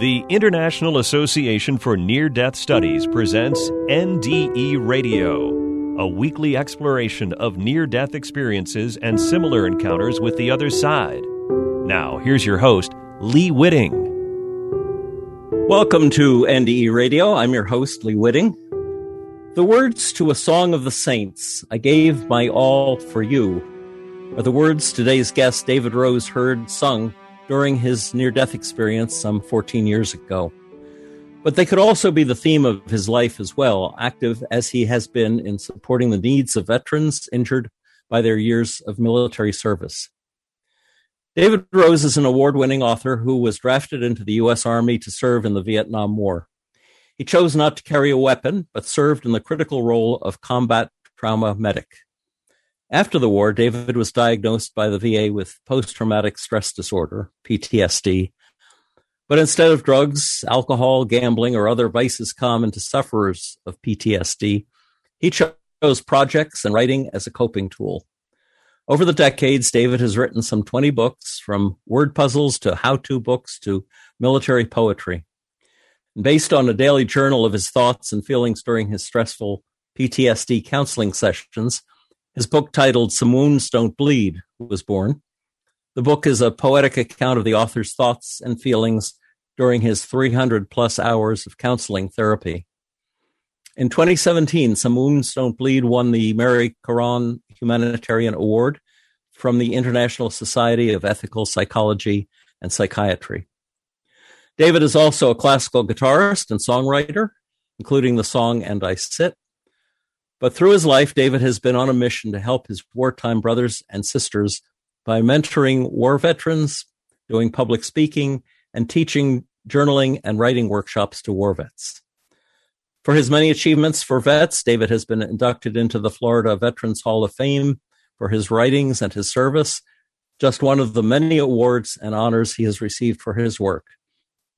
The International Association for Near Death Studies presents NDE Radio, a weekly exploration of near death experiences and similar encounters with the other side. Now, here's your host, Lee Witting. Welcome to NDE Radio. I'm your host, Lee Witting. The words to a song of the saints, I gave my all for you, are the words today's guest, David Rose, heard sung during his near death experience some 14 years ago. But they could also be the theme of his life as well, active as he has been in supporting the needs of veterans injured by their years of military service. David Rose is an award winning author who was drafted into the U.S. Army to serve in the Vietnam War. He chose not to carry a weapon, but served in the critical role of combat trauma medic. After the war, David was diagnosed by the VA with post traumatic stress disorder, PTSD. But instead of drugs, alcohol, gambling, or other vices common to sufferers of PTSD, he chose projects and writing as a coping tool. Over the decades, David has written some 20 books, from word puzzles to how to books to military poetry. Based on a daily journal of his thoughts and feelings during his stressful PTSD counseling sessions, his book titled Some Wounds Don't Bleed was born. The book is a poetic account of the author's thoughts and feelings during his 300 plus hours of counseling therapy. In 2017, Some Wounds Don't Bleed won the Mary Caron Humanitarian Award from the International Society of Ethical Psychology and Psychiatry. David is also a classical guitarist and songwriter, including the song And I Sit, but through his life, David has been on a mission to help his wartime brothers and sisters by mentoring war veterans, doing public speaking, and teaching journaling and writing workshops to war vets. For his many achievements for vets, David has been inducted into the Florida Veterans Hall of Fame for his writings and his service, just one of the many awards and honors he has received for his work.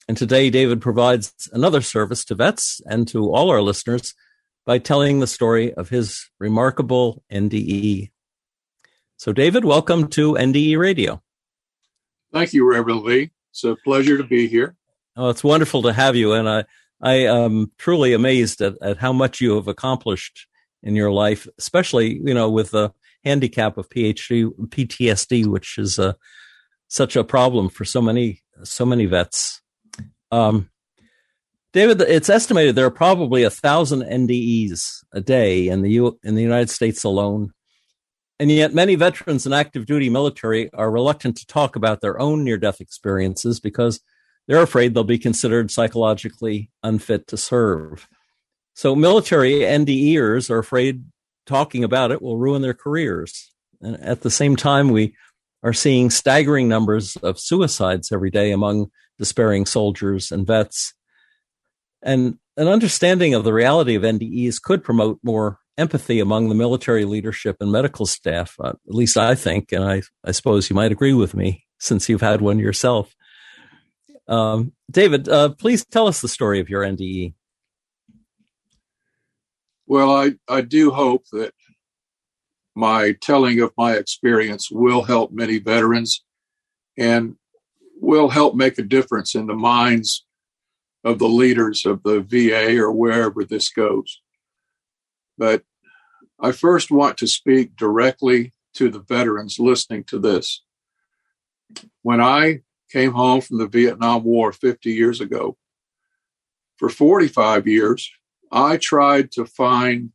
And today, David provides another service to vets and to all our listeners by telling the story of his remarkable NDE. So, David, welcome to NDE Radio. Thank you, Reverend Lee. It's a pleasure to be here. Oh, it's wonderful to have you, and I I am truly amazed at, at how much you have accomplished in your life, especially you know with the handicap of PhD PTSD, which is a, such a problem for so many so many vets. Um, David, it's estimated there are probably a thousand NDEs a day in the U- in the United States alone, and yet many veterans and active duty military are reluctant to talk about their own near death experiences because they're afraid they'll be considered psychologically unfit to serve. So military NDEers are afraid talking about it will ruin their careers. And at the same time, we are seeing staggering numbers of suicides every day among despairing soldiers and vets and an understanding of the reality of NDEs could promote more empathy among the military leadership and medical staff. Uh, at least I think, and I, I suppose you might agree with me since you've had one yourself. Um, David, uh, please tell us the story of your NDE. Well, I, I do hope that my telling of my experience will help many veterans and will help make a difference in the minds of the leaders of the VA or wherever this goes. But I first want to speak directly to the veterans listening to this. When I came home from the Vietnam War 50 years ago, for 45 years, I tried to find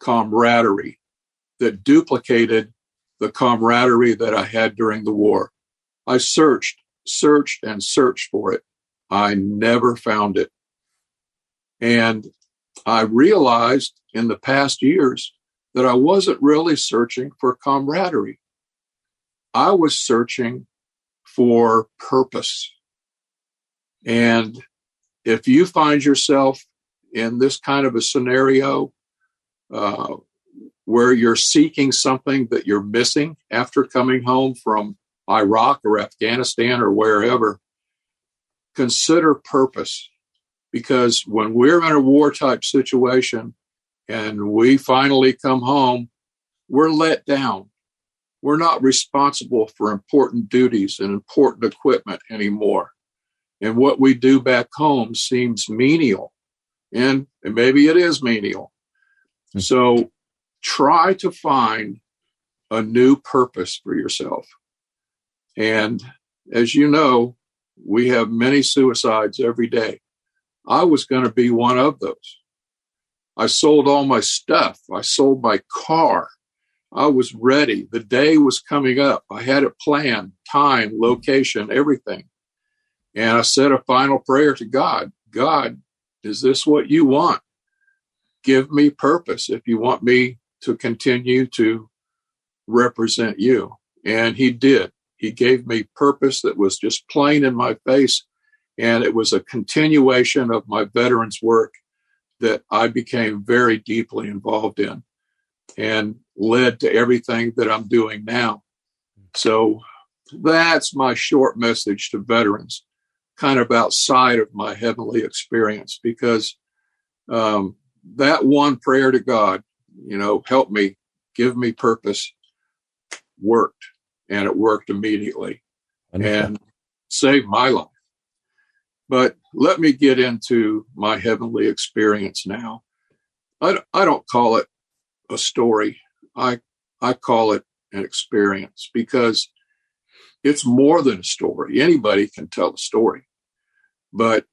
camaraderie that duplicated the camaraderie that I had during the war. I searched, searched, and searched for it. I never found it. And I realized in the past years that I wasn't really searching for camaraderie. I was searching for purpose. And if you find yourself in this kind of a scenario uh, where you're seeking something that you're missing after coming home from Iraq or Afghanistan or wherever, consider purpose because when we're in a war type situation and we finally come home, we're let down. We're not responsible for important duties and important equipment anymore. And what we do back home seems menial. And, and maybe it is menial. Mm-hmm. So try to find a new purpose for yourself. And as you know, we have many suicides every day. I was going to be one of those. I sold all my stuff. I sold my car. I was ready. The day was coming up. I had it planned, time, location, everything. And I said a final prayer to God God, is this what you want? Give me purpose if you want me to continue to represent you. And He did. He gave me purpose that was just plain in my face. And it was a continuation of my veterans work that I became very deeply involved in and led to everything that I'm doing now. So that's my short message to veterans, kind of outside of my heavenly experience, because um, that one prayer to God, you know, help me, give me purpose, worked, and it worked immediately Wonderful. and saved my life. But let me get into my heavenly experience now. I, I don't call it a story. I I call it an experience because it's more than a story. Anybody can tell a story. But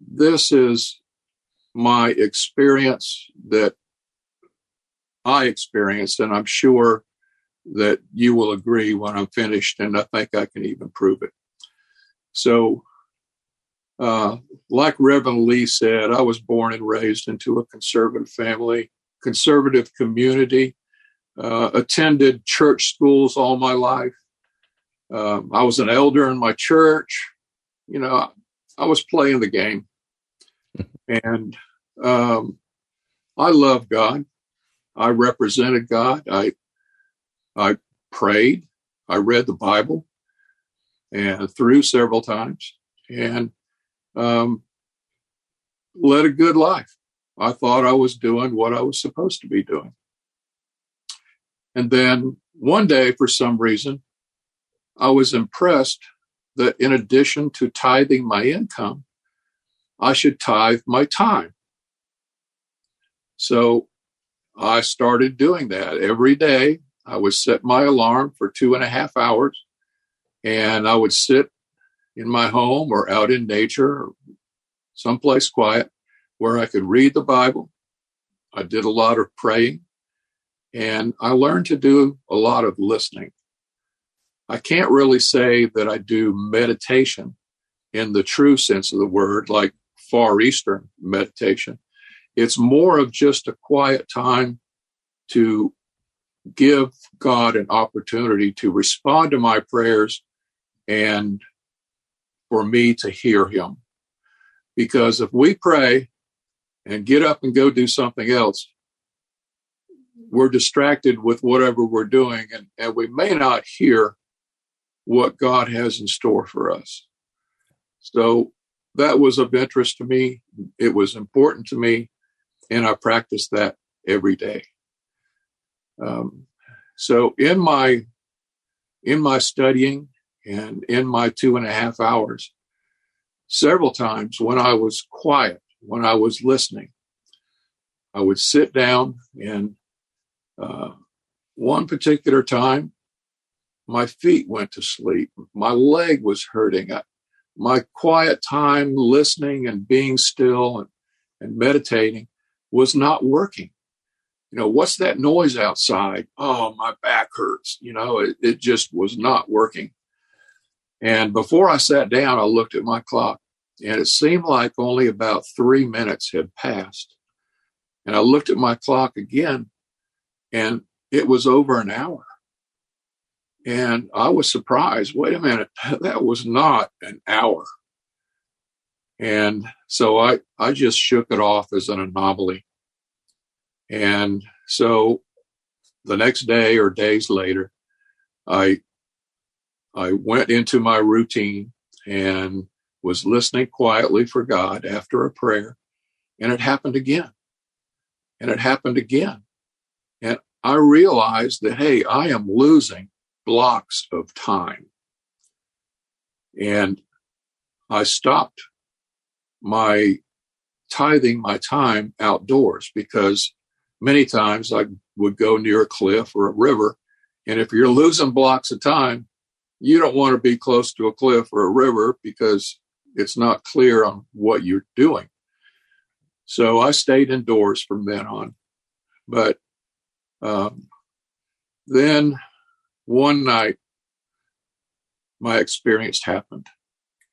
this is my experience that I experienced, and I'm sure that you will agree when I'm finished, and I think I can even prove it. So, uh, like Reverend Lee said, I was born and raised into a conservative family conservative community, uh, attended church schools all my life. Um, I was an elder in my church. You know, I, I was playing the game. and um, I love God. I represented God. I I prayed. I read the Bible and through several times and um, led a good life. I thought I was doing what I was supposed to be doing. And then one day, for some reason, I was impressed that in addition to tithing my income, I should tithe my time. So I started doing that every day. I would set my alarm for two and a half hours and I would sit in my home or out in nature or someplace quiet where I could read the Bible. I did a lot of praying and I learned to do a lot of listening. I can't really say that I do meditation in the true sense of the word, like Far Eastern meditation. It's more of just a quiet time to give God an opportunity to respond to my prayers and for me to hear Him. Because if we pray and get up and go do something else, we're distracted with whatever we're doing and, and we may not hear what God has in store for us. So that was of interest to me. It was important to me, and I practiced that every day. Um, so in my in my studying and in my two and a half hours, several times when I was quiet, when I was listening. I would sit down, and uh, one particular time, my feet went to sleep. My leg was hurting. I, my quiet time listening and being still and, and meditating was not working. You know, what's that noise outside? Oh, my back hurts. You know, it, it just was not working. And before I sat down, I looked at my clock and it seemed like only about three minutes had passed. And I looked at my clock again, and it was over an hour. And I was surprised. Wait a minute, that was not an hour. And so I, I just shook it off as an anomaly. And so the next day or days later, I I went into my routine and was listening quietly for God after a prayer, and it happened again. And it happened again. And I realized that, hey, I am losing blocks of time. And I stopped my tithing my time outdoors because many times I would go near a cliff or a river. And if you're losing blocks of time, you don't want to be close to a cliff or a river because it's not clear on what you're doing. So I stayed indoors from then on. But um, then one night, my experience happened.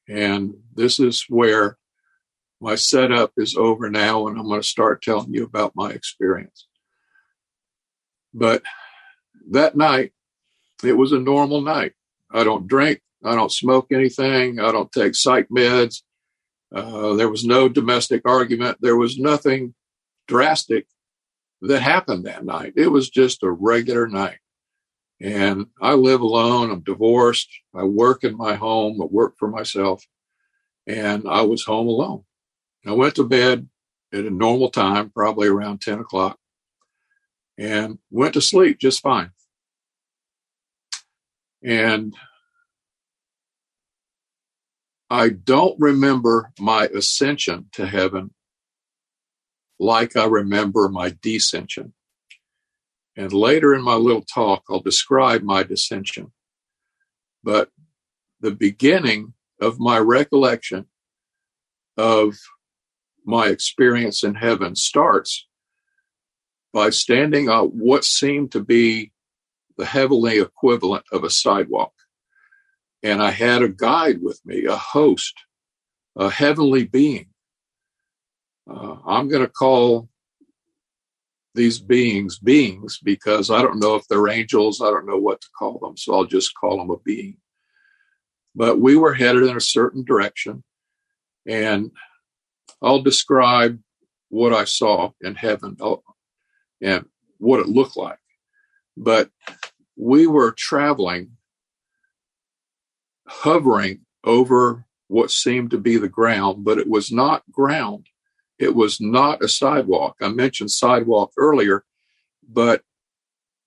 And this is where my setup is over now, and I'm going to start telling you about my experience. But that night, it was a normal night. I don't drink, I don't smoke anything, I don't take psych meds. Uh, there was no domestic argument. There was nothing drastic that happened that night. It was just a regular night. And I live alone. I'm divorced. I work in my home. I work for myself. And I was home alone. I went to bed at a normal time, probably around 10 o'clock, and went to sleep just fine. And I don't remember my ascension to heaven like I remember my descension. And later in my little talk, I'll describe my descension. But the beginning of my recollection of my experience in heaven starts by standing on what seemed to be the heavenly equivalent of a sidewalk. And I had a guide with me, a host, a heavenly being. Uh, I'm going to call these beings beings because I don't know if they're angels. I don't know what to call them. So I'll just call them a being. But we were headed in a certain direction. And I'll describe what I saw in heaven oh, and what it looked like. But we were traveling, hovering over what seemed to be the ground, but it was not ground. It was not a sidewalk. I mentioned sidewalk earlier, but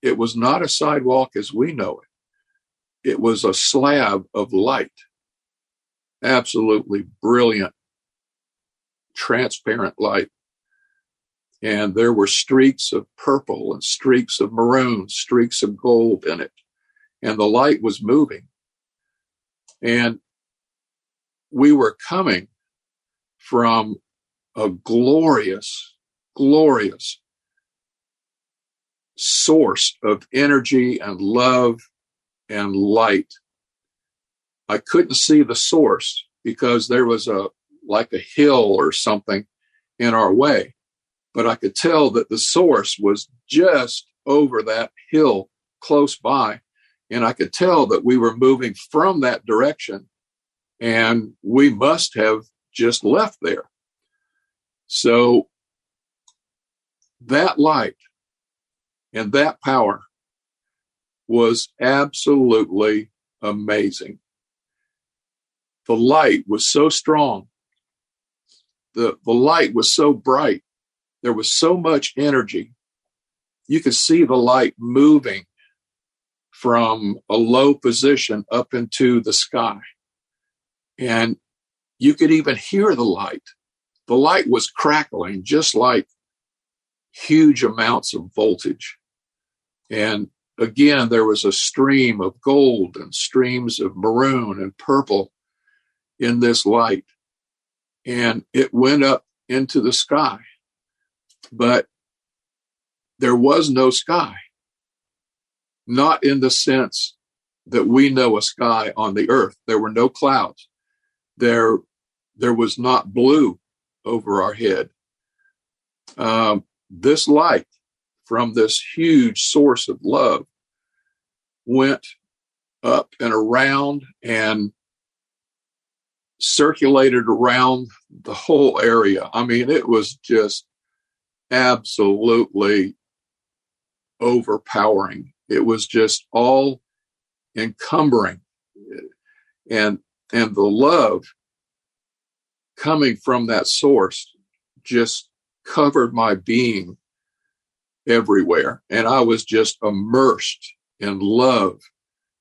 it was not a sidewalk as we know it. It was a slab of light. Absolutely brilliant, transparent light. And there were streaks of purple and streaks of maroon, streaks of gold in it. And the light was moving. And we were coming from a glorious, glorious source of energy and love and light. I couldn't see the source because there was a like a hill or something in our way, but I could tell that the source was just over that hill close by. And I could tell that we were moving from that direction and we must have just left there. So that light and that power was absolutely amazing. The light was so strong. The, the light was so bright. There was so much energy. You could see the light moving from a low position up into the sky. And you could even hear the light the light was crackling just like huge amounts of voltage. And again, there was a stream of gold and streams of maroon and purple in this light. And it went up into the sky. But there was no sky, not in the sense that we know a sky on the earth. There were no clouds. There, there was not blue over our head. Um, this light from this huge source of love went up and around and circulated around the whole area. I mean, it was just absolutely overpowering. It was just all encumbering. And and the love coming from that source just covered my being everywhere. And I was just immersed in love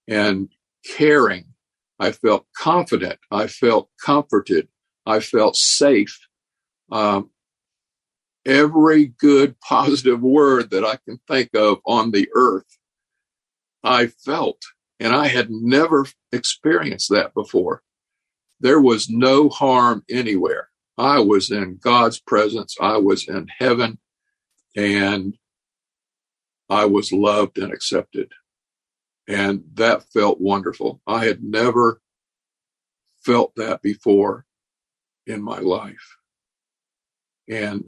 and caring. I felt confident. I felt comforted. I felt safe. Um, every good positive word that I can think of on the earth, I felt, and I had never experienced that before. There was no harm anywhere. I was in God's presence. I was in heaven and I was loved and accepted. And that felt wonderful. I had never felt that before in my life. And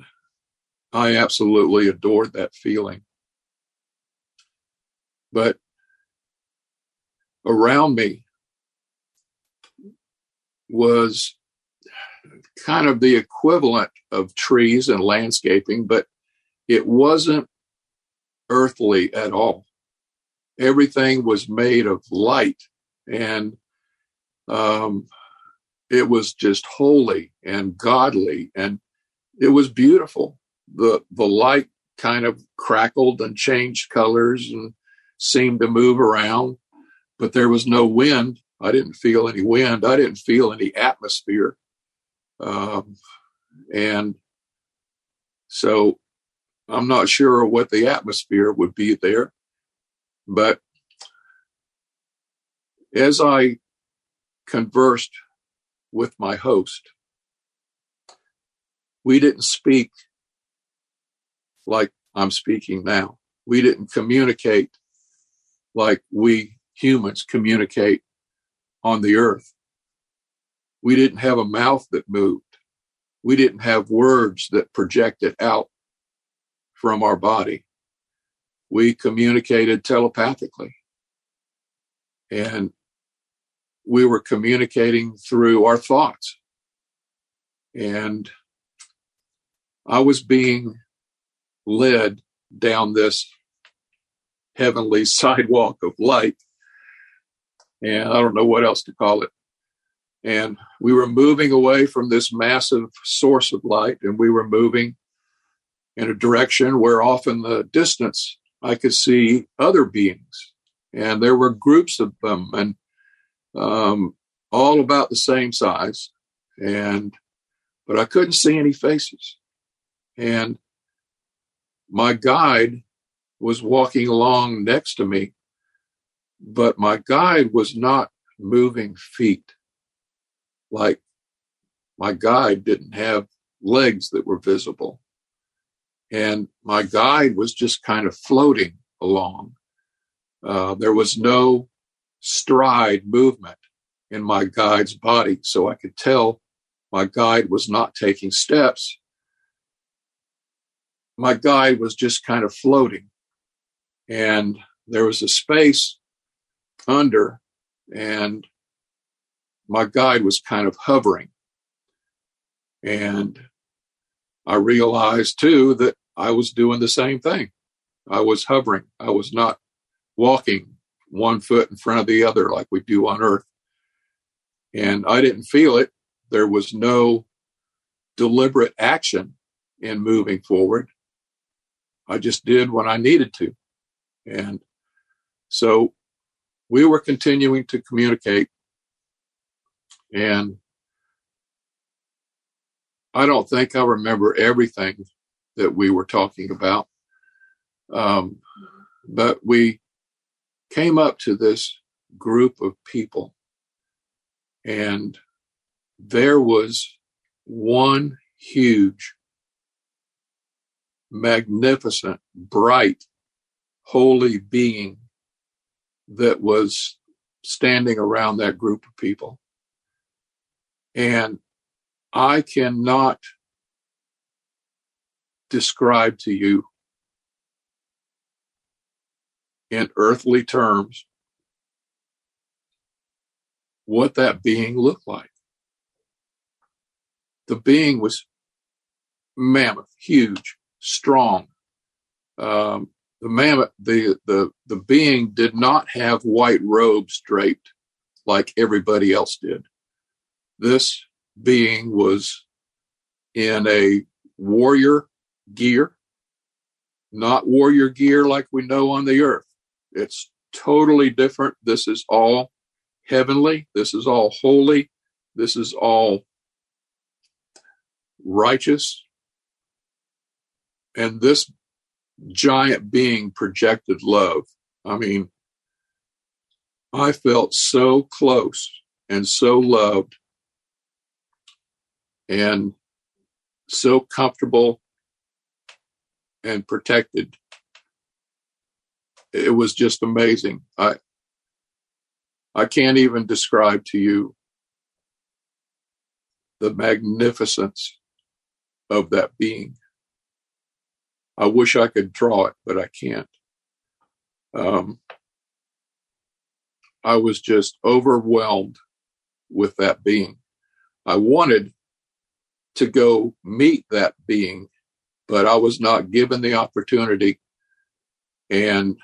I absolutely adored that feeling. But around me was kind of the equivalent of trees and landscaping, but it wasn't earthly at all. Everything was made of light and um, it was just holy and godly and it was beautiful. The, the light kind of crackled and changed colors and seemed to move around, but there was no wind. I didn't feel any wind. I didn't feel any atmosphere. Um, and so I'm not sure what the atmosphere would be there, but as I conversed with my host, we didn't speak like I'm speaking now. We didn't communicate like we humans communicate on the earth. We didn't have a mouth that moved. We didn't have words that projected out from our body. We communicated telepathically. And we were communicating through our thoughts. And I was being led down this heavenly sidewalk of light. And I don't know what else to call it. And we were moving away from this massive source of light, and we were moving in a direction where off in the distance I could see other beings. And there were groups of them, and um, all about the same size. And but I couldn't see any faces. And my guide was walking along next to me, but my guide was not moving feet. Like my guide didn't have legs that were visible. And my guide was just kind of floating along. Uh, there was no stride movement in my guide's body. So I could tell my guide was not taking steps. My guide was just kind of floating. And there was a space under, and my guide was kind of hovering. And I realized too that I was doing the same thing. I was hovering. I was not walking one foot in front of the other like we do on earth. And I didn't feel it. There was no deliberate action in moving forward. I just did what I needed to. And so we were continuing to communicate. And I don't think I remember everything that we were talking about. Um, but we came up to this group of people, and there was one huge, magnificent, bright, holy being that was standing around that group of people. And I cannot describe to you in earthly terms what that being looked like. The being was mammoth, huge, strong. Um, the mammoth, the, the, the being did not have white robes draped like everybody else did. This being was in a warrior gear, not warrior gear like we know on the earth. It's totally different. This is all heavenly. This is all holy. This is all righteous. And this giant being projected love. I mean, I felt so close and so loved and so comfortable and protected. It was just amazing. I I can't even describe to you the magnificence of that being. I wish I could draw it, but I can't. Um, I was just overwhelmed with that being. I wanted to go meet that being, but I was not given the opportunity. And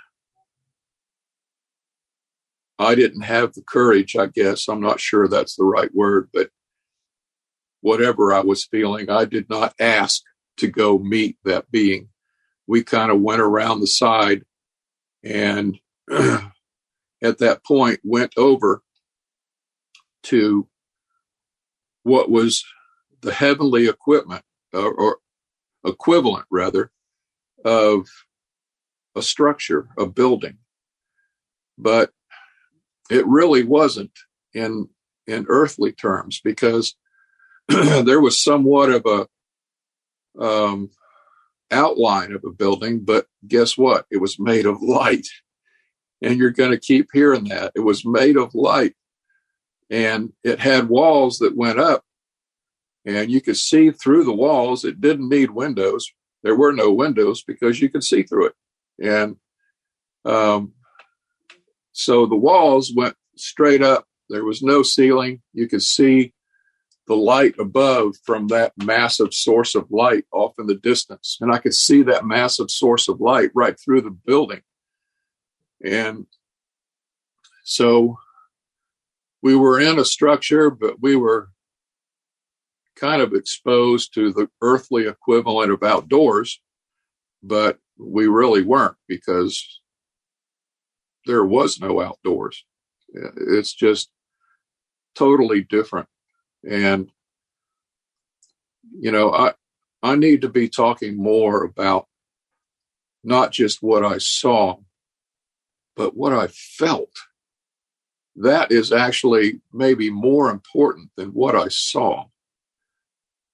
I didn't have the courage, I guess. I'm not sure that's the right word, but whatever I was feeling, I did not ask to go meet that being. We kind of went around the side and at that point went over to what was the heavenly equipment or, or equivalent rather of a structure, a building. But it really wasn't in in earthly terms because there was somewhat of a um, outline of a building, but guess what? It was made of light, and you're going to keep hearing that. It was made of light, and it had walls that went up, and you could see through the walls. It didn't need windows. There were no windows because you could see through it, and um, so the walls went straight up. There was no ceiling. You could see the light above from that massive source of light off in the distance. And I could see that massive source of light right through the building. And so we were in a structure, but we were kind of exposed to the earthly equivalent of outdoors, but we really weren't because there was no outdoors. It's just totally different. And, you know, I, I need to be talking more about not just what I saw, but what I felt. That is actually maybe more important than what I saw.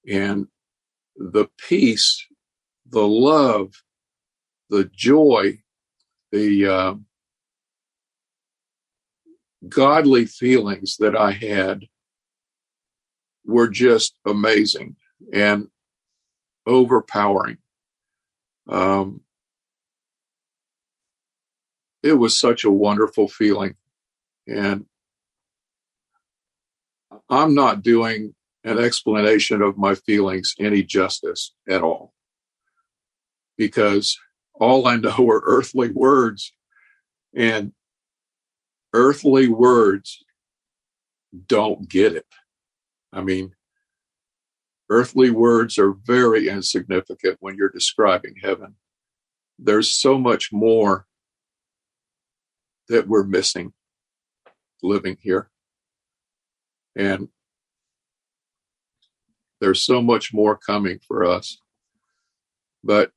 And the peace, the love, the joy, the uh, godly feelings that I had were just amazing and overpowering. Um, it was such a wonderful feeling. And I'm not doing an explanation of my feelings any justice at all because all I know are earthly words. And earthly words don't get it. I mean, earthly words are very insignificant when you're describing heaven. There's so much more that we're missing living here. And there's so much more coming for us. But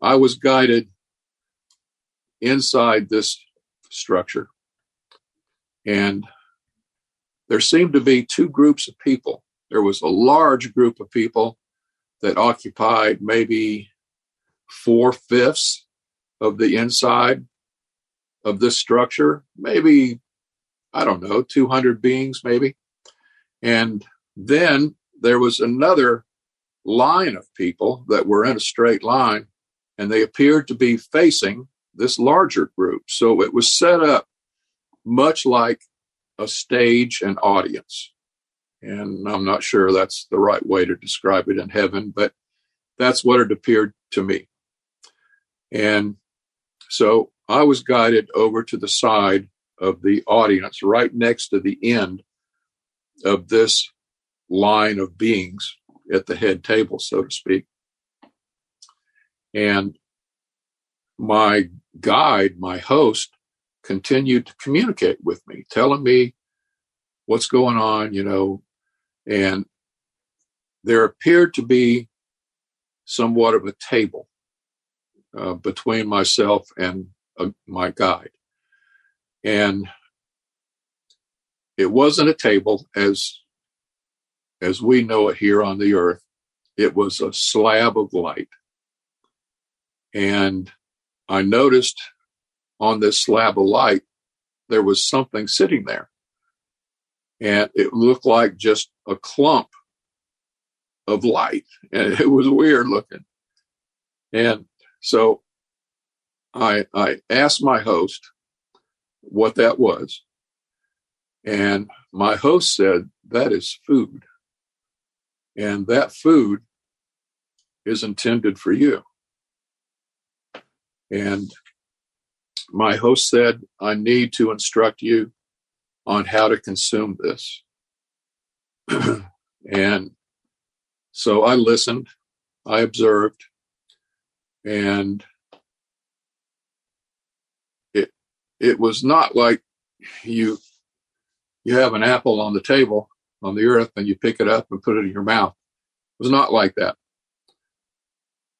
I was guided inside this structure and there seemed to be two groups of people. There was a large group of people that occupied maybe four fifths of the inside of this structure, maybe, I don't know, 200 beings, maybe. And then there was another line of people that were in a straight line, and they appeared to be facing this larger group. So it was set up much like a stage and audience. And I'm not sure that's the right way to describe it in heaven, but that's what it appeared to me. And so I was guided over to the side of the audience, right next to the end of this line of beings at the head table, so to speak. And my guide, my host, continued to communicate with me, telling me what's going on, you know, and there appeared to be somewhat of a table uh, between myself and uh, my guide. And it wasn't a table as as we know it here on the earth. It was a slab of light. And I noticed on this slab of light, there was something sitting there. And it looked like just a clump of light. And it was weird looking. And so I, I asked my host what that was. And my host said, that is food. And that food is intended for you. And my host said, I need to instruct you on how to consume this. and so I listened, I observed, and it it was not like you you have an apple on the table on the earth and you pick it up and put it in your mouth. It was not like that.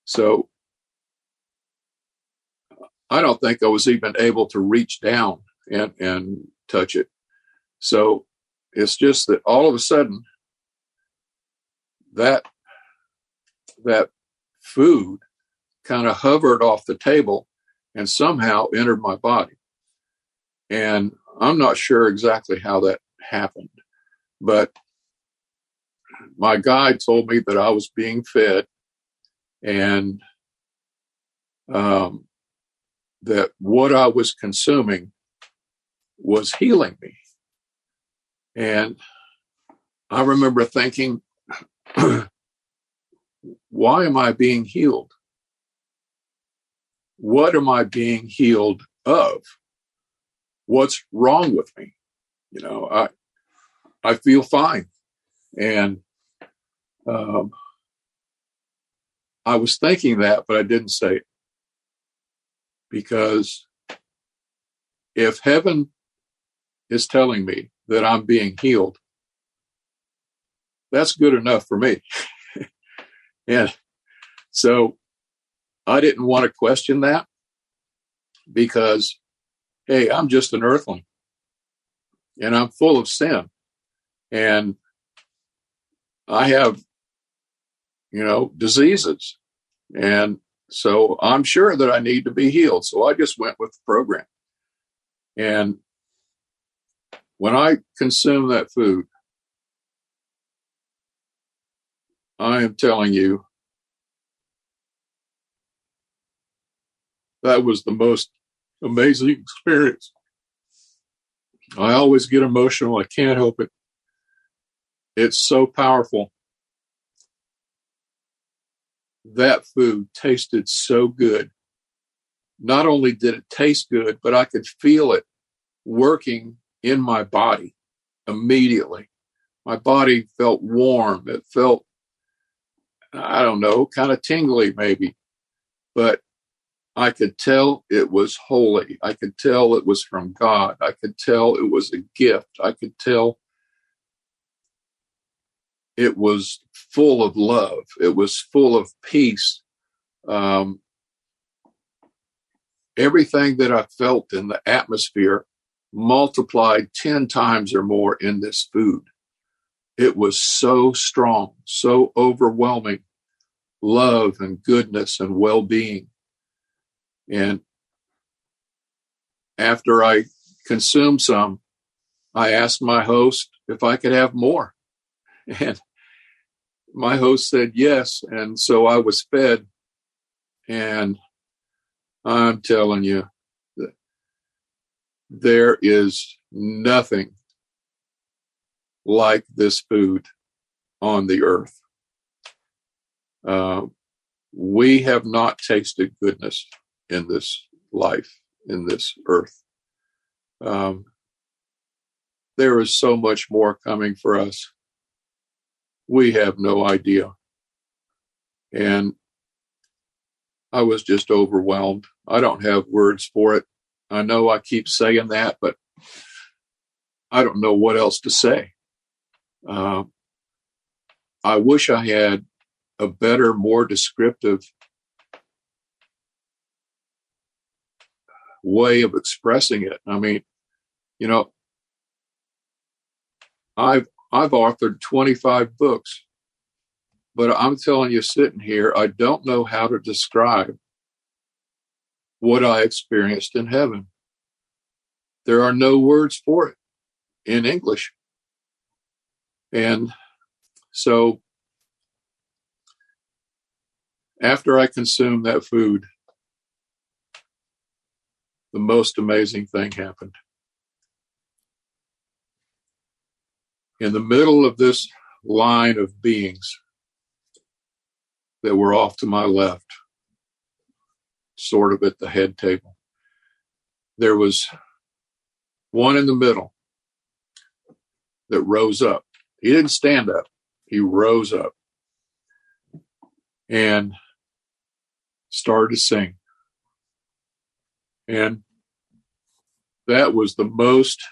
So I don't think I was even able to reach down and, and touch it. So it's just that all of a sudden that that food kind of hovered off the table and somehow entered my body. And I'm not sure exactly how that happened, but my guide told me that I was being fed and um, that what I was consuming was healing me. And I remember thinking, why am I being healed? What am I being healed of? What's wrong with me? You know, I I feel fine, and um, I was thinking that, but I didn't say it because if heaven is telling me that I'm being healed, that's good enough for me. and so I didn't want to question that because, hey, I'm just an earthling and I'm full of sin. And I have, you know, diseases. And so I'm sure that I need to be healed. So I just went with the program. And when I consume that food, I am telling you, that was the most amazing experience. I always get emotional. I can't help it. It's so powerful that food tasted so good. Not only did it taste good, but I could feel it working in my body immediately. My body felt warm. It felt, I don't know, kind of tingly maybe, but I could tell it was holy. I could tell it was from God. I could tell it was a gift. I could tell it was full of love. It was full of peace. Um, everything that I felt in the atmosphere multiplied 10 times or more in this food. It was so strong, so overwhelming love and goodness and well being. And after I consumed some, I asked my host if I could have more. And my host said yes. And so I was fed. And I'm telling you, there is nothing like this food on the earth. Uh, we have not tasted goodness in this life, in this earth. Um, there is so much more coming for us we have no idea. And I was just overwhelmed. I don't have words for it. I know I keep saying that, but I don't know what else to say. Uh, I wish I had a better, more descriptive way of expressing it. I mean, you know, I've I've authored 25 books, but I'm telling you, sitting here, I don't know how to describe what I experienced in heaven. There are no words for it in English. And so after I consumed that food, the most amazing thing happened. In the middle of this line of beings that were off to my left, sort of at the head table, there was one in the middle that rose up. He didn't stand up, he rose up and started to sing. And that was the most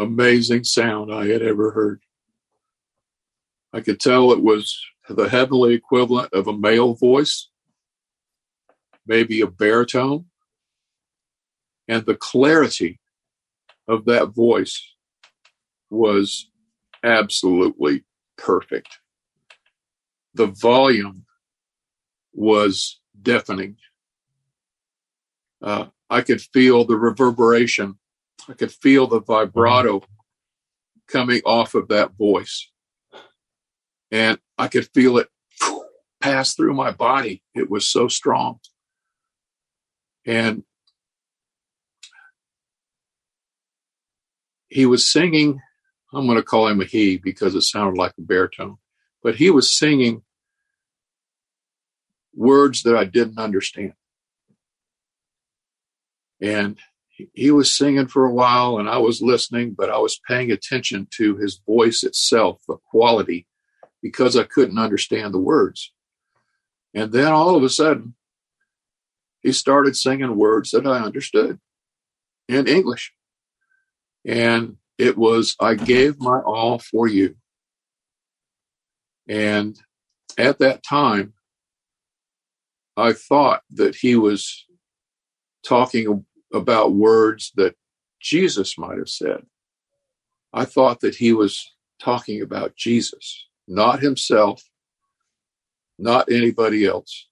amazing sound I had ever heard. I could tell it was the heavenly equivalent of a male voice, maybe a baritone. And the clarity of that voice was absolutely perfect. The volume was deafening. Uh, I could feel the reverberation. I could feel the vibrato coming off of that voice. And I could feel it pass through my body. It was so strong. And he was singing, I'm going to call him a he because it sounded like a baritone, but he was singing words that I didn't understand. And he was singing for a while and I was listening, but I was paying attention to his voice itself, the quality, because I couldn't understand the words. And then all of a sudden, he started singing words that I understood in English. And it was, I gave my all for you. And at that time, I thought that he was talking about words that Jesus might have said. I thought that he was talking about Jesus, not himself, not anybody else,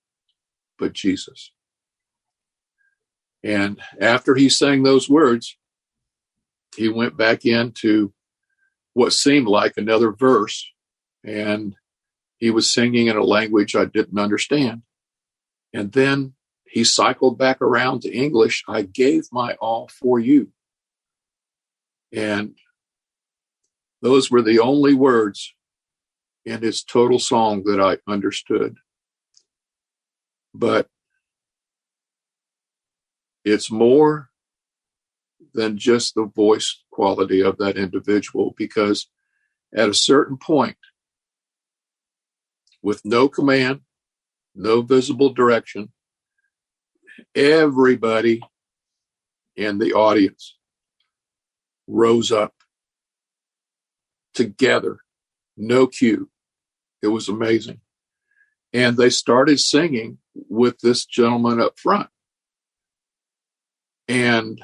but Jesus. And after he sang those words, he went back into what seemed like another verse, and he was singing in a language I didn't understand. And then he cycled back around to English. I gave my all for you. And those were the only words in his total song that I understood. But it's more than just the voice quality of that individual because at a certain point, with no command, no visible direction, everybody in the audience rose up together, no cue. It was amazing. And they started singing with this gentleman up front. And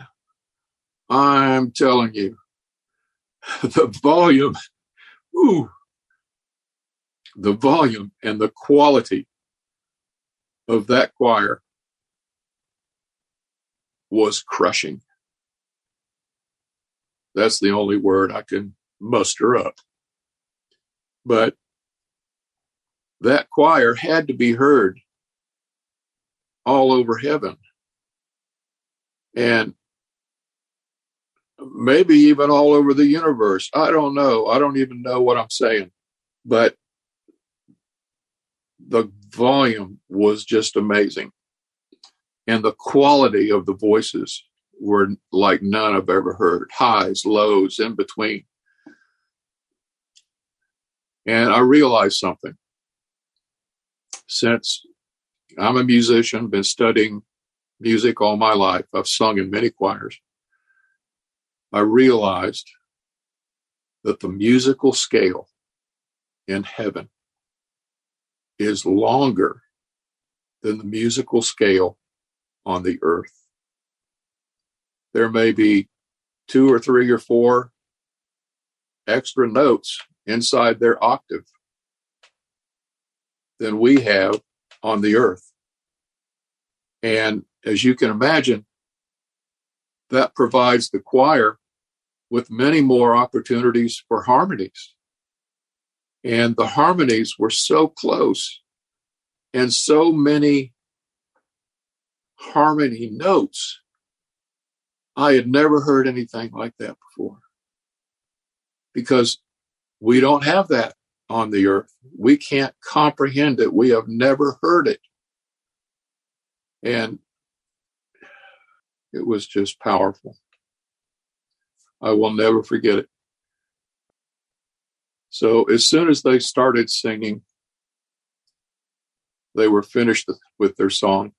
I'm telling you, the volume, ooh, the volume and the quality of that choir was crushing. That's the only word I can muster up. But that choir had to be heard all over heaven. And maybe even all over the universe. I don't know. I don't even know what I'm saying. But the volume was just amazing and the quality of the voices were like none I've ever heard highs, lows, in between. And I realized something. Since I'm a musician, been studying music all my life, I've sung in many choirs. I realized that the musical scale in heaven is longer than the musical scale on the earth. There may be two or three or four extra notes inside their octave than we have on the earth. And as you can imagine, that provides the choir with many more opportunities for harmonies. And the harmonies were so close and so many harmony notes. I had never heard anything like that before because we don't have that on the earth. We can't comprehend it. We have never heard it. And it was just powerful. I will never forget it. So as soon as they started singing, they were finished with their song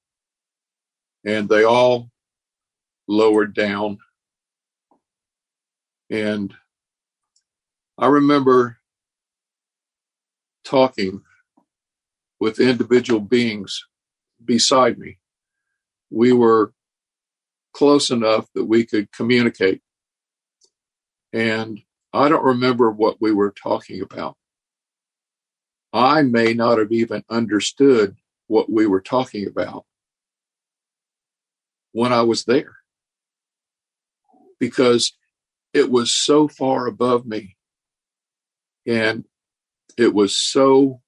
and they all lowered down. And I remember talking with individual beings beside me. We were close enough that we could communicate. And I don't remember what we were talking about. I may not have even understood what we were talking about when I was there because it was so far above me and it was so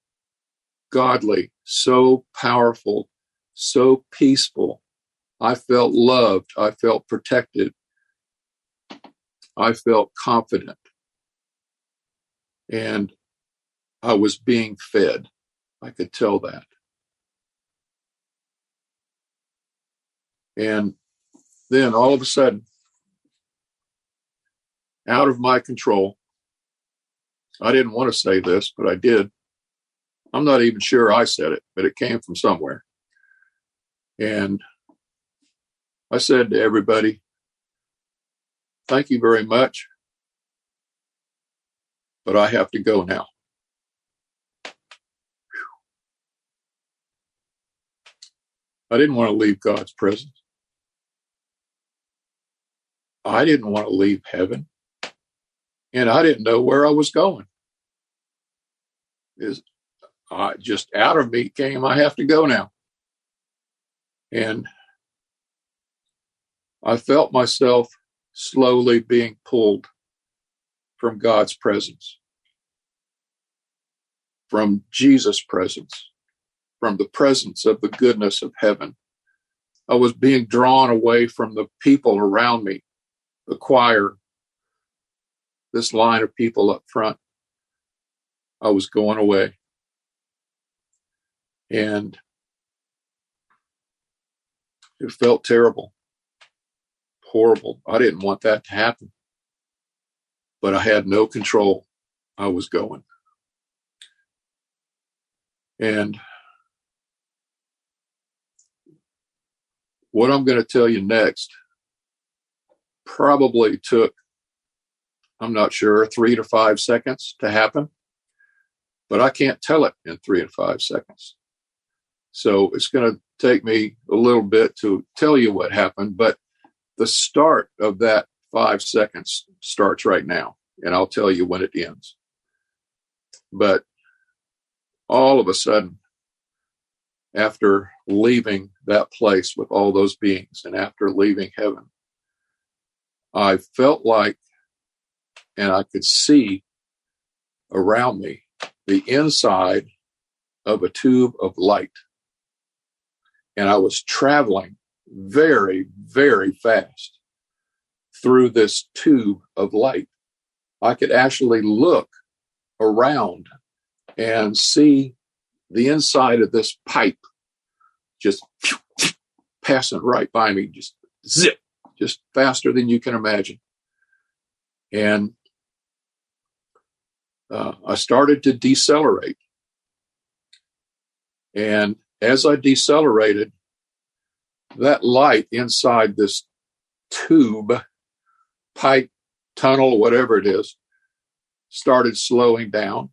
godly, so powerful, so peaceful I felt loved. I felt protected. I felt confident. And I was being fed. I could tell that. And then all of a sudden, out of my control, I didn't want to say this, but I did. I'm not even sure I said it, but it came from somewhere. And I said to everybody, thank you very much, but I have to go now. I didn't want to leave God's presence. I didn't want to leave heaven. And I didn't know where I was going. Is I just out of me came, I have to go now. And I felt myself slowly being pulled from God's presence, from Jesus' presence, from the presence of the goodness of heaven. I was being drawn away from the people around me, choir, this line of people up front. I was going away. And it felt terrible horrible. I didn't want that to happen. But I had no control. I was going. And what I'm going to tell you next probably took, I'm not sure, three to five seconds to happen. But I can't tell it in three to five seconds. So it's going to take me a little bit to tell you what happened. But the start of that five seconds starts right now, and I'll tell you when it ends. But all of a sudden, after leaving that place with all those beings and after leaving heaven, I felt like, and I could see around me the inside of a tube of light. And I was traveling very, very fast through this tube of light. I could actually look around and see the inside of this pipe just passing right by me, just zip, just faster than you can imagine. And uh, I started to decelerate. And as I decelerated, that light inside this tube pipe tunnel, whatever it is, started slowing down.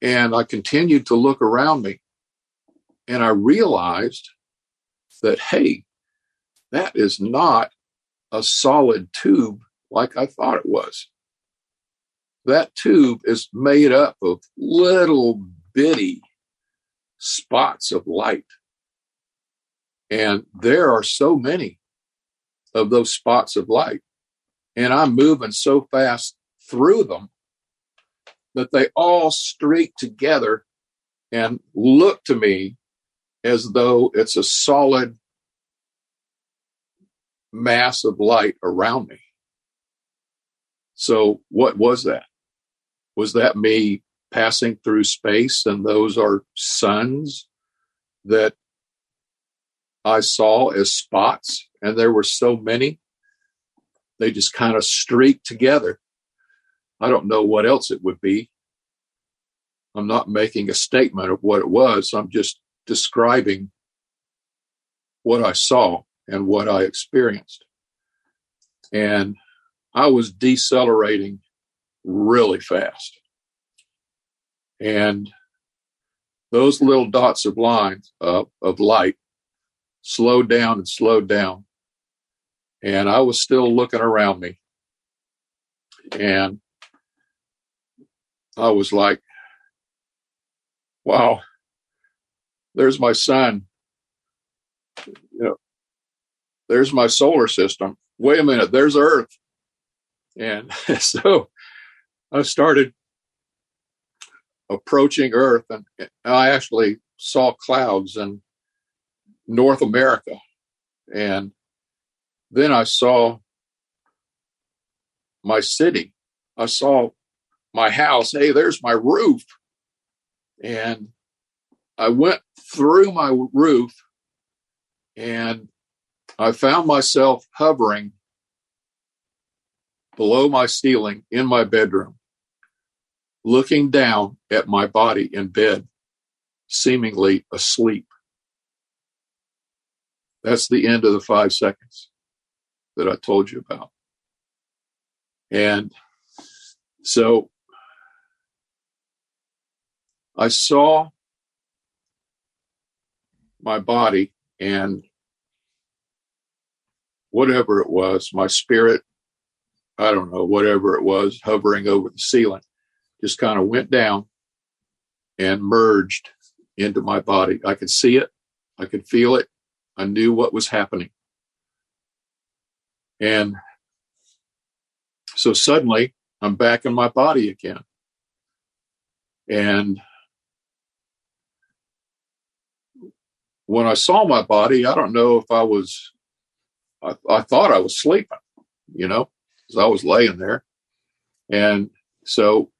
And I continued to look around me. And I realized that, hey, that is not a solid tube like I thought it was. That tube is made up of little bitty spots of light. And there are so many of those spots of light. And I'm moving so fast through them that they all streak together and look to me as though it's a solid mass of light around me. So, what was that? Was that me passing through space and those are suns that I saw as spots? And there were so many, they just kind of streaked together. I don't know what else it would be. I'm not making a statement of what it was. I'm just describing what I saw and what I experienced. And I was decelerating really fast. And those little dots of lines uh, of light slowed down and slowed down. And I was still looking around me. And I was like, wow, there's my sun. There's my solar system. Wait a minute, there's Earth. And so I started approaching Earth, and I actually saw clouds in North America. And then I saw my city. I saw my house. Hey, there's my roof. And I went through my roof and I found myself hovering below my ceiling in my bedroom, looking down at my body in bed, seemingly asleep. That's the end of the five seconds that I told you about. And so I saw my body and whatever it was, my spirit, I don't know, whatever it was, hovering over the ceiling, just kind of went down and merged into my body. I could see it, I could feel it, I knew what was happening. And so suddenly I'm back in my body again. And when I saw my body, I don't know if I was, I, I thought I was sleeping, you know, because I was laying there. And so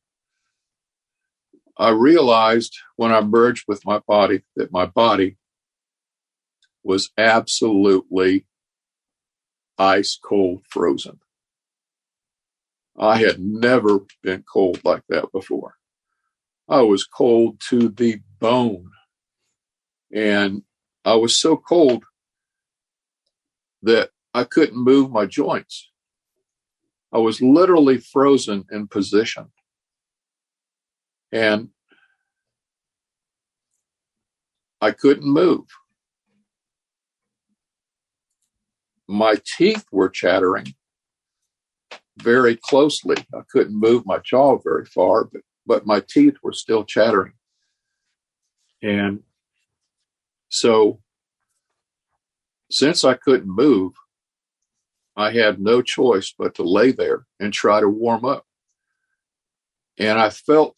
I realized when I merged with my body that my body was absolutely ice cold frozen. I had never been cold like that before. I was cold to the bone. And I was so cold that I couldn't move my joints. I was literally frozen in position. And I couldn't move. My teeth were chattering very closely. I couldn't move my jaw very far, but, but my teeth were still chattering. And so, since I couldn't move, I had no choice but to lay there and try to warm up. And I felt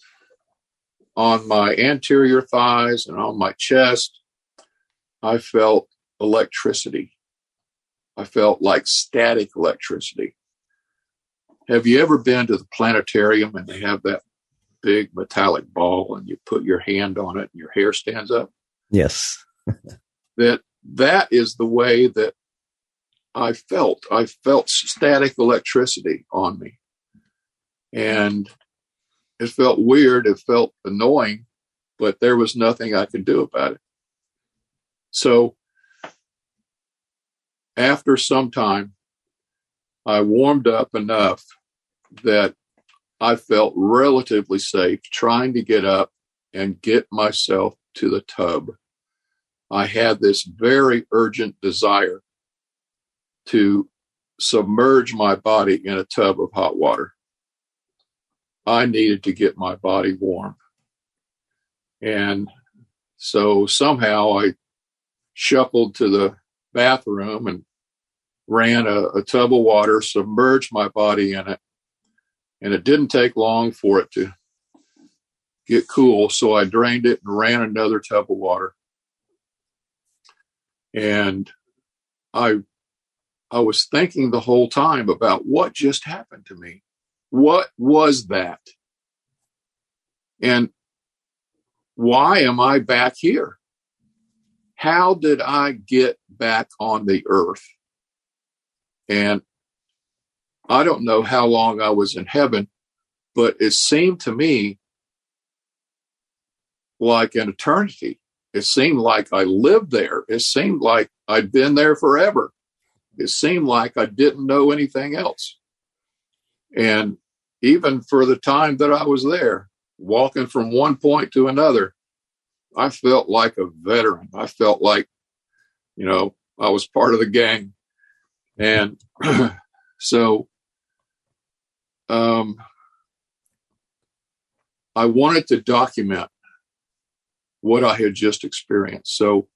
on my anterior thighs and on my chest, I felt electricity. I felt like static electricity. Have you ever been to the planetarium and they have that big metallic ball and you put your hand on it and your hair stands up? Yes that that is the way that I felt. I felt static electricity on me. And it felt weird. It felt annoying, but there was nothing I could do about it. So after some time, I warmed up enough that I felt relatively safe trying to get up and get myself to the tub. I had this very urgent desire to submerge my body in a tub of hot water. I needed to get my body warm. And so somehow I shuffled to the bathroom and ran a, a, tub of water, submerged my body in it. And it didn't take long for it to get cool. So I drained it and ran another tub of water. And I I was thinking the whole time about what just happened to me. What was that? And why am I back here? How did I get back on the earth? And I don't know how long I was in heaven, but it seemed to me like an eternity. It seemed like I lived there. It seemed like I'd been there forever. It seemed like I didn't know anything else. And even for the time that I was there, walking from one point to another, I felt like a veteran. I felt like, you know, I was part of the gang. And so um, I wanted to document what I had just experienced. So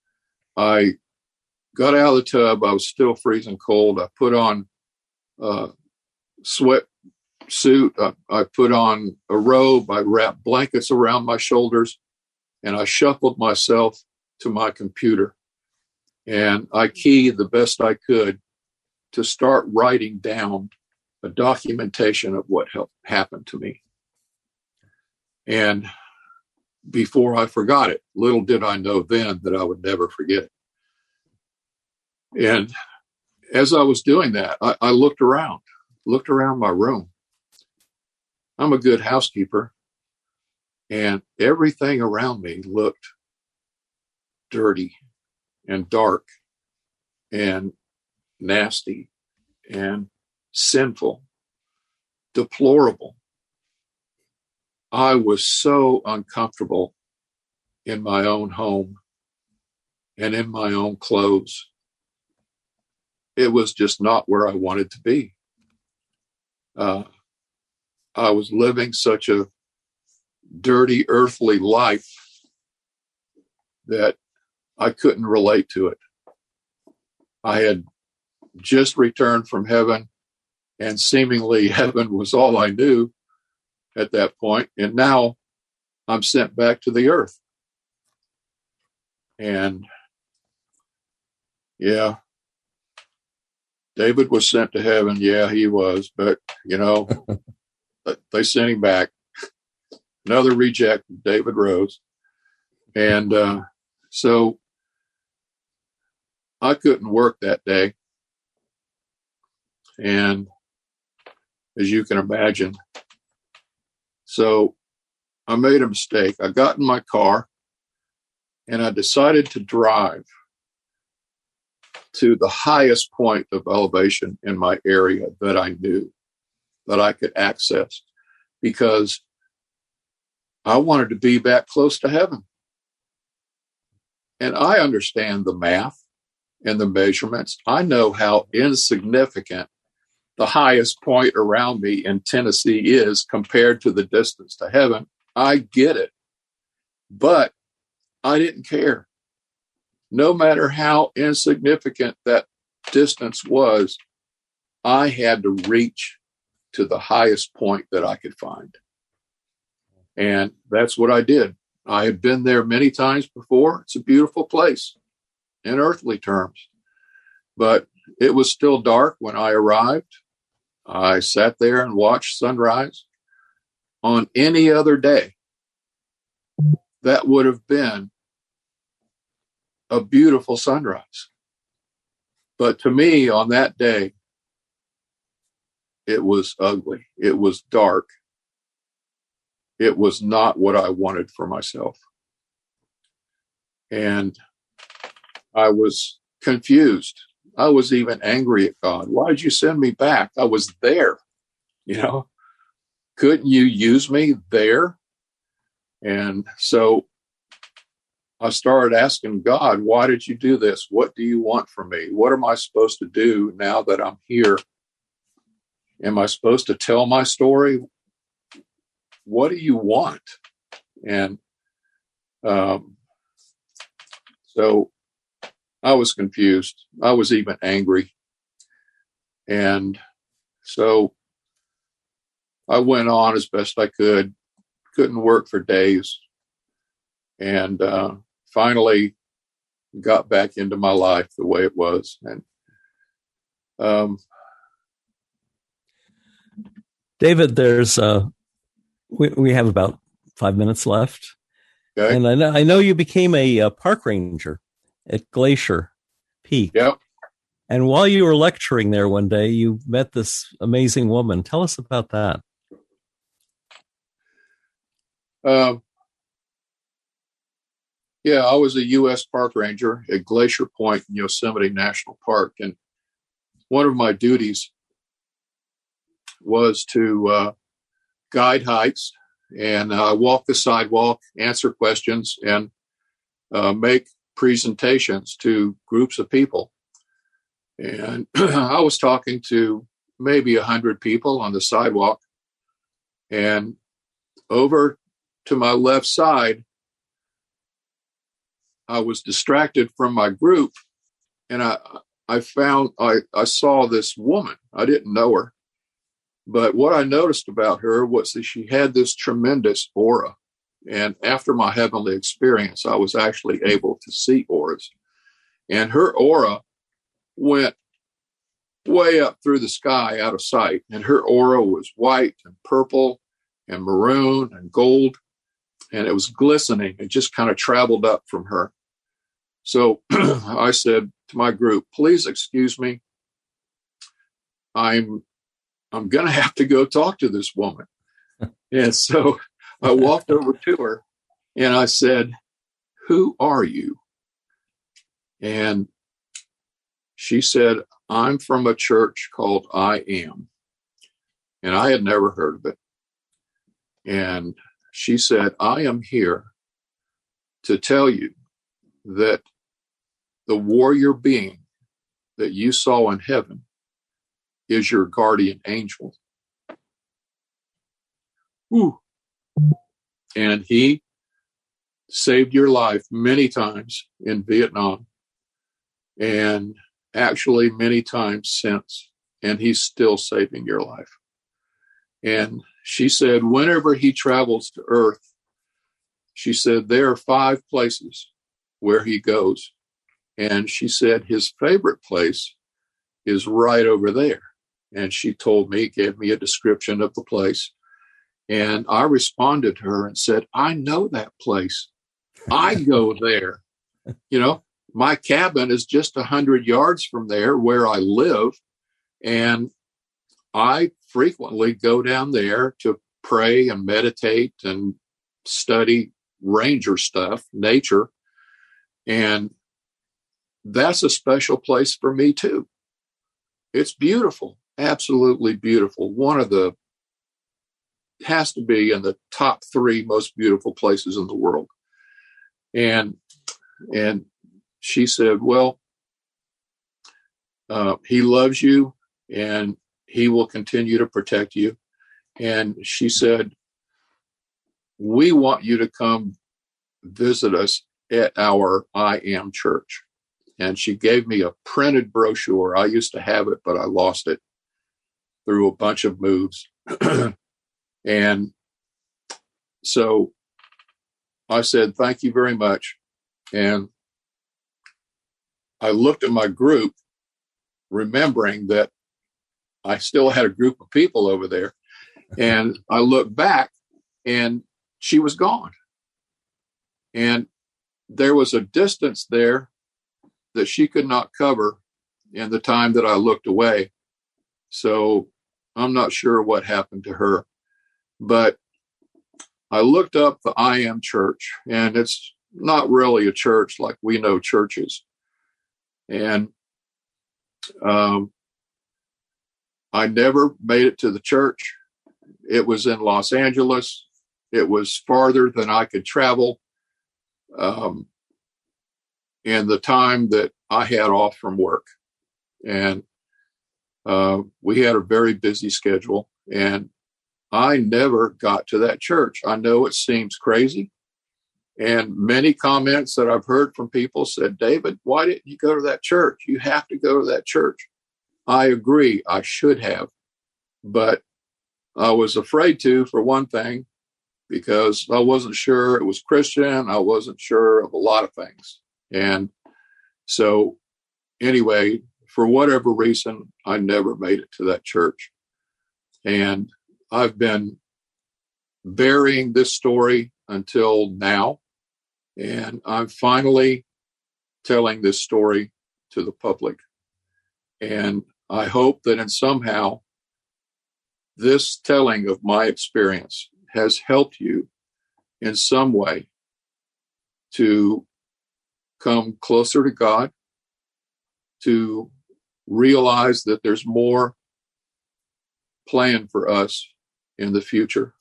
I got out of the tub. I was still freezing cold. I put on a sweat suit. I, I put on a robe. I wrapped blankets around my shoulders and I shuffled myself to my computer and I keyed the best I could to start writing down a documentation of what happened to me. And before I forgot it, little did I know then that I would never forget it. And as I was doing that, I, I looked around, looked around my room. I'm a good housekeeper, and everything around me looked dirty and dark and nasty and sinful, deplorable. I was so uncomfortable in my own home and in my own clothes it was just not where I wanted to be. Uh, I was living such a dirty, earthly life that I couldn't relate to it. I had just returned from heaven, and seemingly heaven was all I knew at that point. and now I'm sent back to the earth. And yeah, David was sent to heaven. Yeah, he was, but you know, they sent him back. Another reject, David Rose, and uh, so I couldn't work that day, and as you can imagine, so I made a mistake. I got in my car and I decided to drive to the highest point of elevation in my area that I knew that I could access because I wanted to be back close to heaven. And I understand the math and the measurements. I know how insignificant the highest point around me in Tennessee is compared to the distance to heaven. I get it. But I didn't care no matter how insignificant that distance was, I had to reach to the highest point that I could find. And that's what I did. I had been there many times before. It's a beautiful place in earthly terms, but it was still dark when I arrived. I sat there and watched sunrise. On any other day, that would have been a beautiful sunrise. But to me, on that day, it was ugly. It was dark. It was not what I wanted for myself. And I was confused. I was even angry at God. Why did you send me back? I was there. You know, couldn't you use me there? And so I started asking God, why did you do this? What do you want from me? What am I supposed to do now that I'm here? Am I supposed to tell my story? What do you want? And um, so I was confused. I was even angry. And so I went on as best I could, couldn't work for days. And uh, finally got back into my life the way it was. And um, David, there's uh, we we have about five minutes left, okay. and I know I know you became a, a park ranger at Glacier Peak. Yep. And while you were lecturing there one day, you met this amazing woman. Tell us about that. Um, yeah, I was a U.S. park ranger at Glacier Point in Yosemite National Park, and one of my duties was to uh, guide hikes and uh, walk the sidewalk, answer questions, and uh, make presentations to groups of people. And I was talking to maybe a hundred people on the sidewalk, and over to my left side I was distracted from my group and I I found I, I saw this woman. I didn't know her. But what I noticed about her was that she had this tremendous aura. And after my heavenly experience, I was actually able to see auras. And her aura went way up through the sky out of sight. And her aura was white and purple and maroon and gold. And it was glistening. It just kind of traveled up from her. So I said to my group, please excuse me. I'm I'm going to have to go talk to this woman. and so I walked over to her and I said, "Who are you?" And she said, "I'm from a church called I Am." And I had never heard of it. And she said, "I am here to tell you that the warrior being that you saw in heaven is your guardian angel. Ooh. And he saved your life many times in Vietnam and actually many times since. And he's still saving your life. And she said, whenever he travels to earth, she said, there are five places where he goes. And she said his favorite place is right over there. And she told me, gave me a description of the place. And I responded to her and said, I know that place. I go there. You know, my cabin is just a hundred yards from there where I live. And I frequently go down there to pray and meditate and study ranger stuff, nature. And that's a special place for me too. It's beautiful, absolutely beautiful. One of the has to be in the top three most beautiful places in the world. And and she said, "Well, uh, he loves you, and he will continue to protect you." And she said, "We want you to come visit us at our I Am Church." and she gave me a printed brochure. I used to have it, but I lost it through a bunch of moves. and so I said, Thank you very much. And I looked at my group, remembering that I still had a group of people over there. And I looked back and she was gone. And there was a distance there that she could not cover in the time that I looked away. So I'm not sure what happened to her. But I looked up the I Am Church, and it's not really a church like we know churches. And um, I never made it to the church, it was in Los Angeles. It was farther than I could travel. Um, and the time that I had off from work. And uh, we had a very busy schedule. And I never got to that church. I know it seems crazy. And many comments that I've heard from people said, David, why didn't you go to that church? You have to go to that church. I agree, I should have. But I was afraid to, for one thing, because I wasn't sure it was Christian. I wasn't sure of a lot of things. And so, anyway, for whatever reason, I never made it to that church. And I've been burying this story until now. And I'm finally telling this story to the public. And I hope that in somehow this telling of my experience has helped you in some way to come closer to God, to realize that there's more planned for us in the future.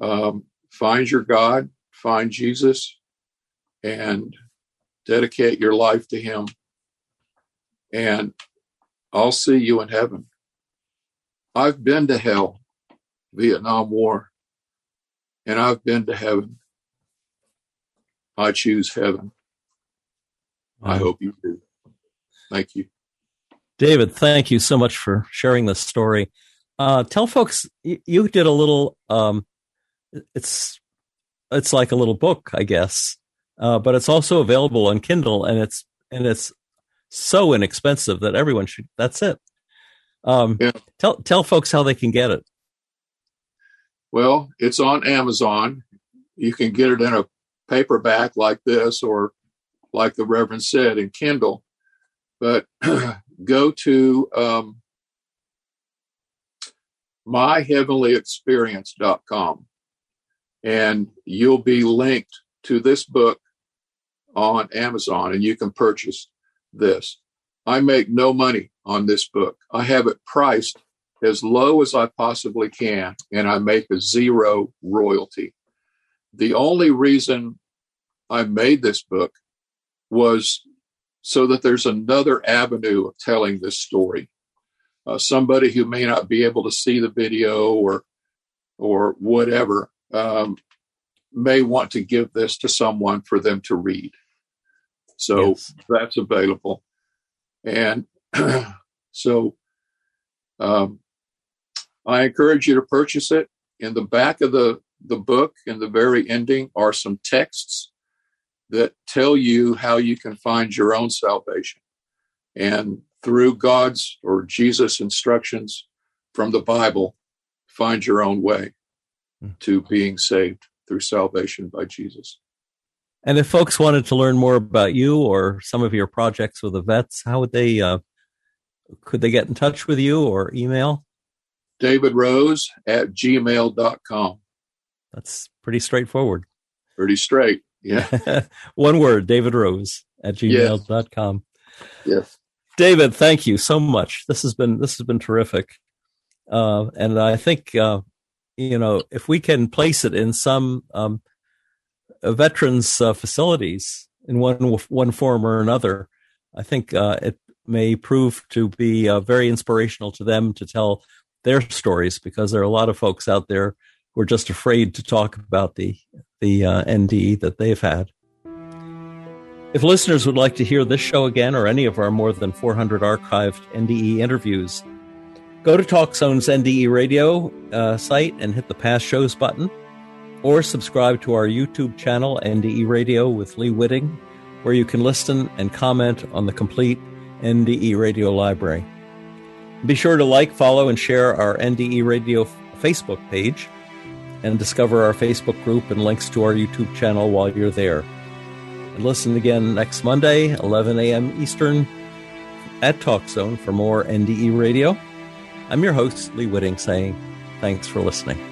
Um, find your God, find Jesus, and dedicate your life to Him. And I'll see you in heaven. I've been to hell, Vietnam War, and I've been to heaven. I choose heaven. I hope you do. Thank you. David, thank you so much for sharing this story. Uh, tell folks you, you, did a little. Um, it's it's like a little book, I guess, uh, but it's also available on Kindle, and it's and it's so inexpensive that everyone should. That's it. Um, yeah. Tell tell folks how they can get it. Well, it's on Amazon. You can get it in a paperback like this, or like the Reverend said, in Kindle. But go to um, myheavenlyexperience.com and you'll be linked to this book on Amazon and you can purchase this. I make no money on this book. I have it priced as low as I possibly can and I make a zero royalty. The only reason I made this book was so that there's another avenue of telling this story. Uh, somebody who may not be able to see the video or or whatever um, may want to give this to someone for them to read. So yes. that's available, and so um, I encourage you to purchase it. In the back of the the book, in the very ending, are some texts that tell you how you can find your own salvation. And through God's or Jesus' instructions from the Bible, find your own way hmm. to being saved through salvation by Jesus. And if folks wanted to learn more about you or some of your projects with the vets, how would they, uh, could they get in touch with you or email? David Rose at gmail.com. That's pretty straightforward. Pretty straight. Yeah. One word, David Rose at gmail.com. Yes. yes. David, thank you so much. This has been this has been terrific. Uh, and I think uh, you know if we can place it in some um, veterans uh, facilities in one one form or another, I think uh, it may prove to be uh, very inspirational to them to tell their stories because there are a lot of folks out there who are just afraid to talk about the the uh, NDE that they've had. If listeners would like to hear this show again or any of our more than 400 archived NDE interviews, go to TalkZone's NDE radio uh, site and hit the past shows button, or subscribe to our YouTube channel, NDE Radio with Lee Witting, where you can listen and comment on the complete NDE radio library. Be sure to like, follow, and share our NDE Radio Facebook page and discover our Facebook group and links to our YouTube channel while you're there. And listen again next Monday, 11 a.m. Eastern at TalkZone for more NDE radio. I'm your host, Lee Witting, saying thanks for listening.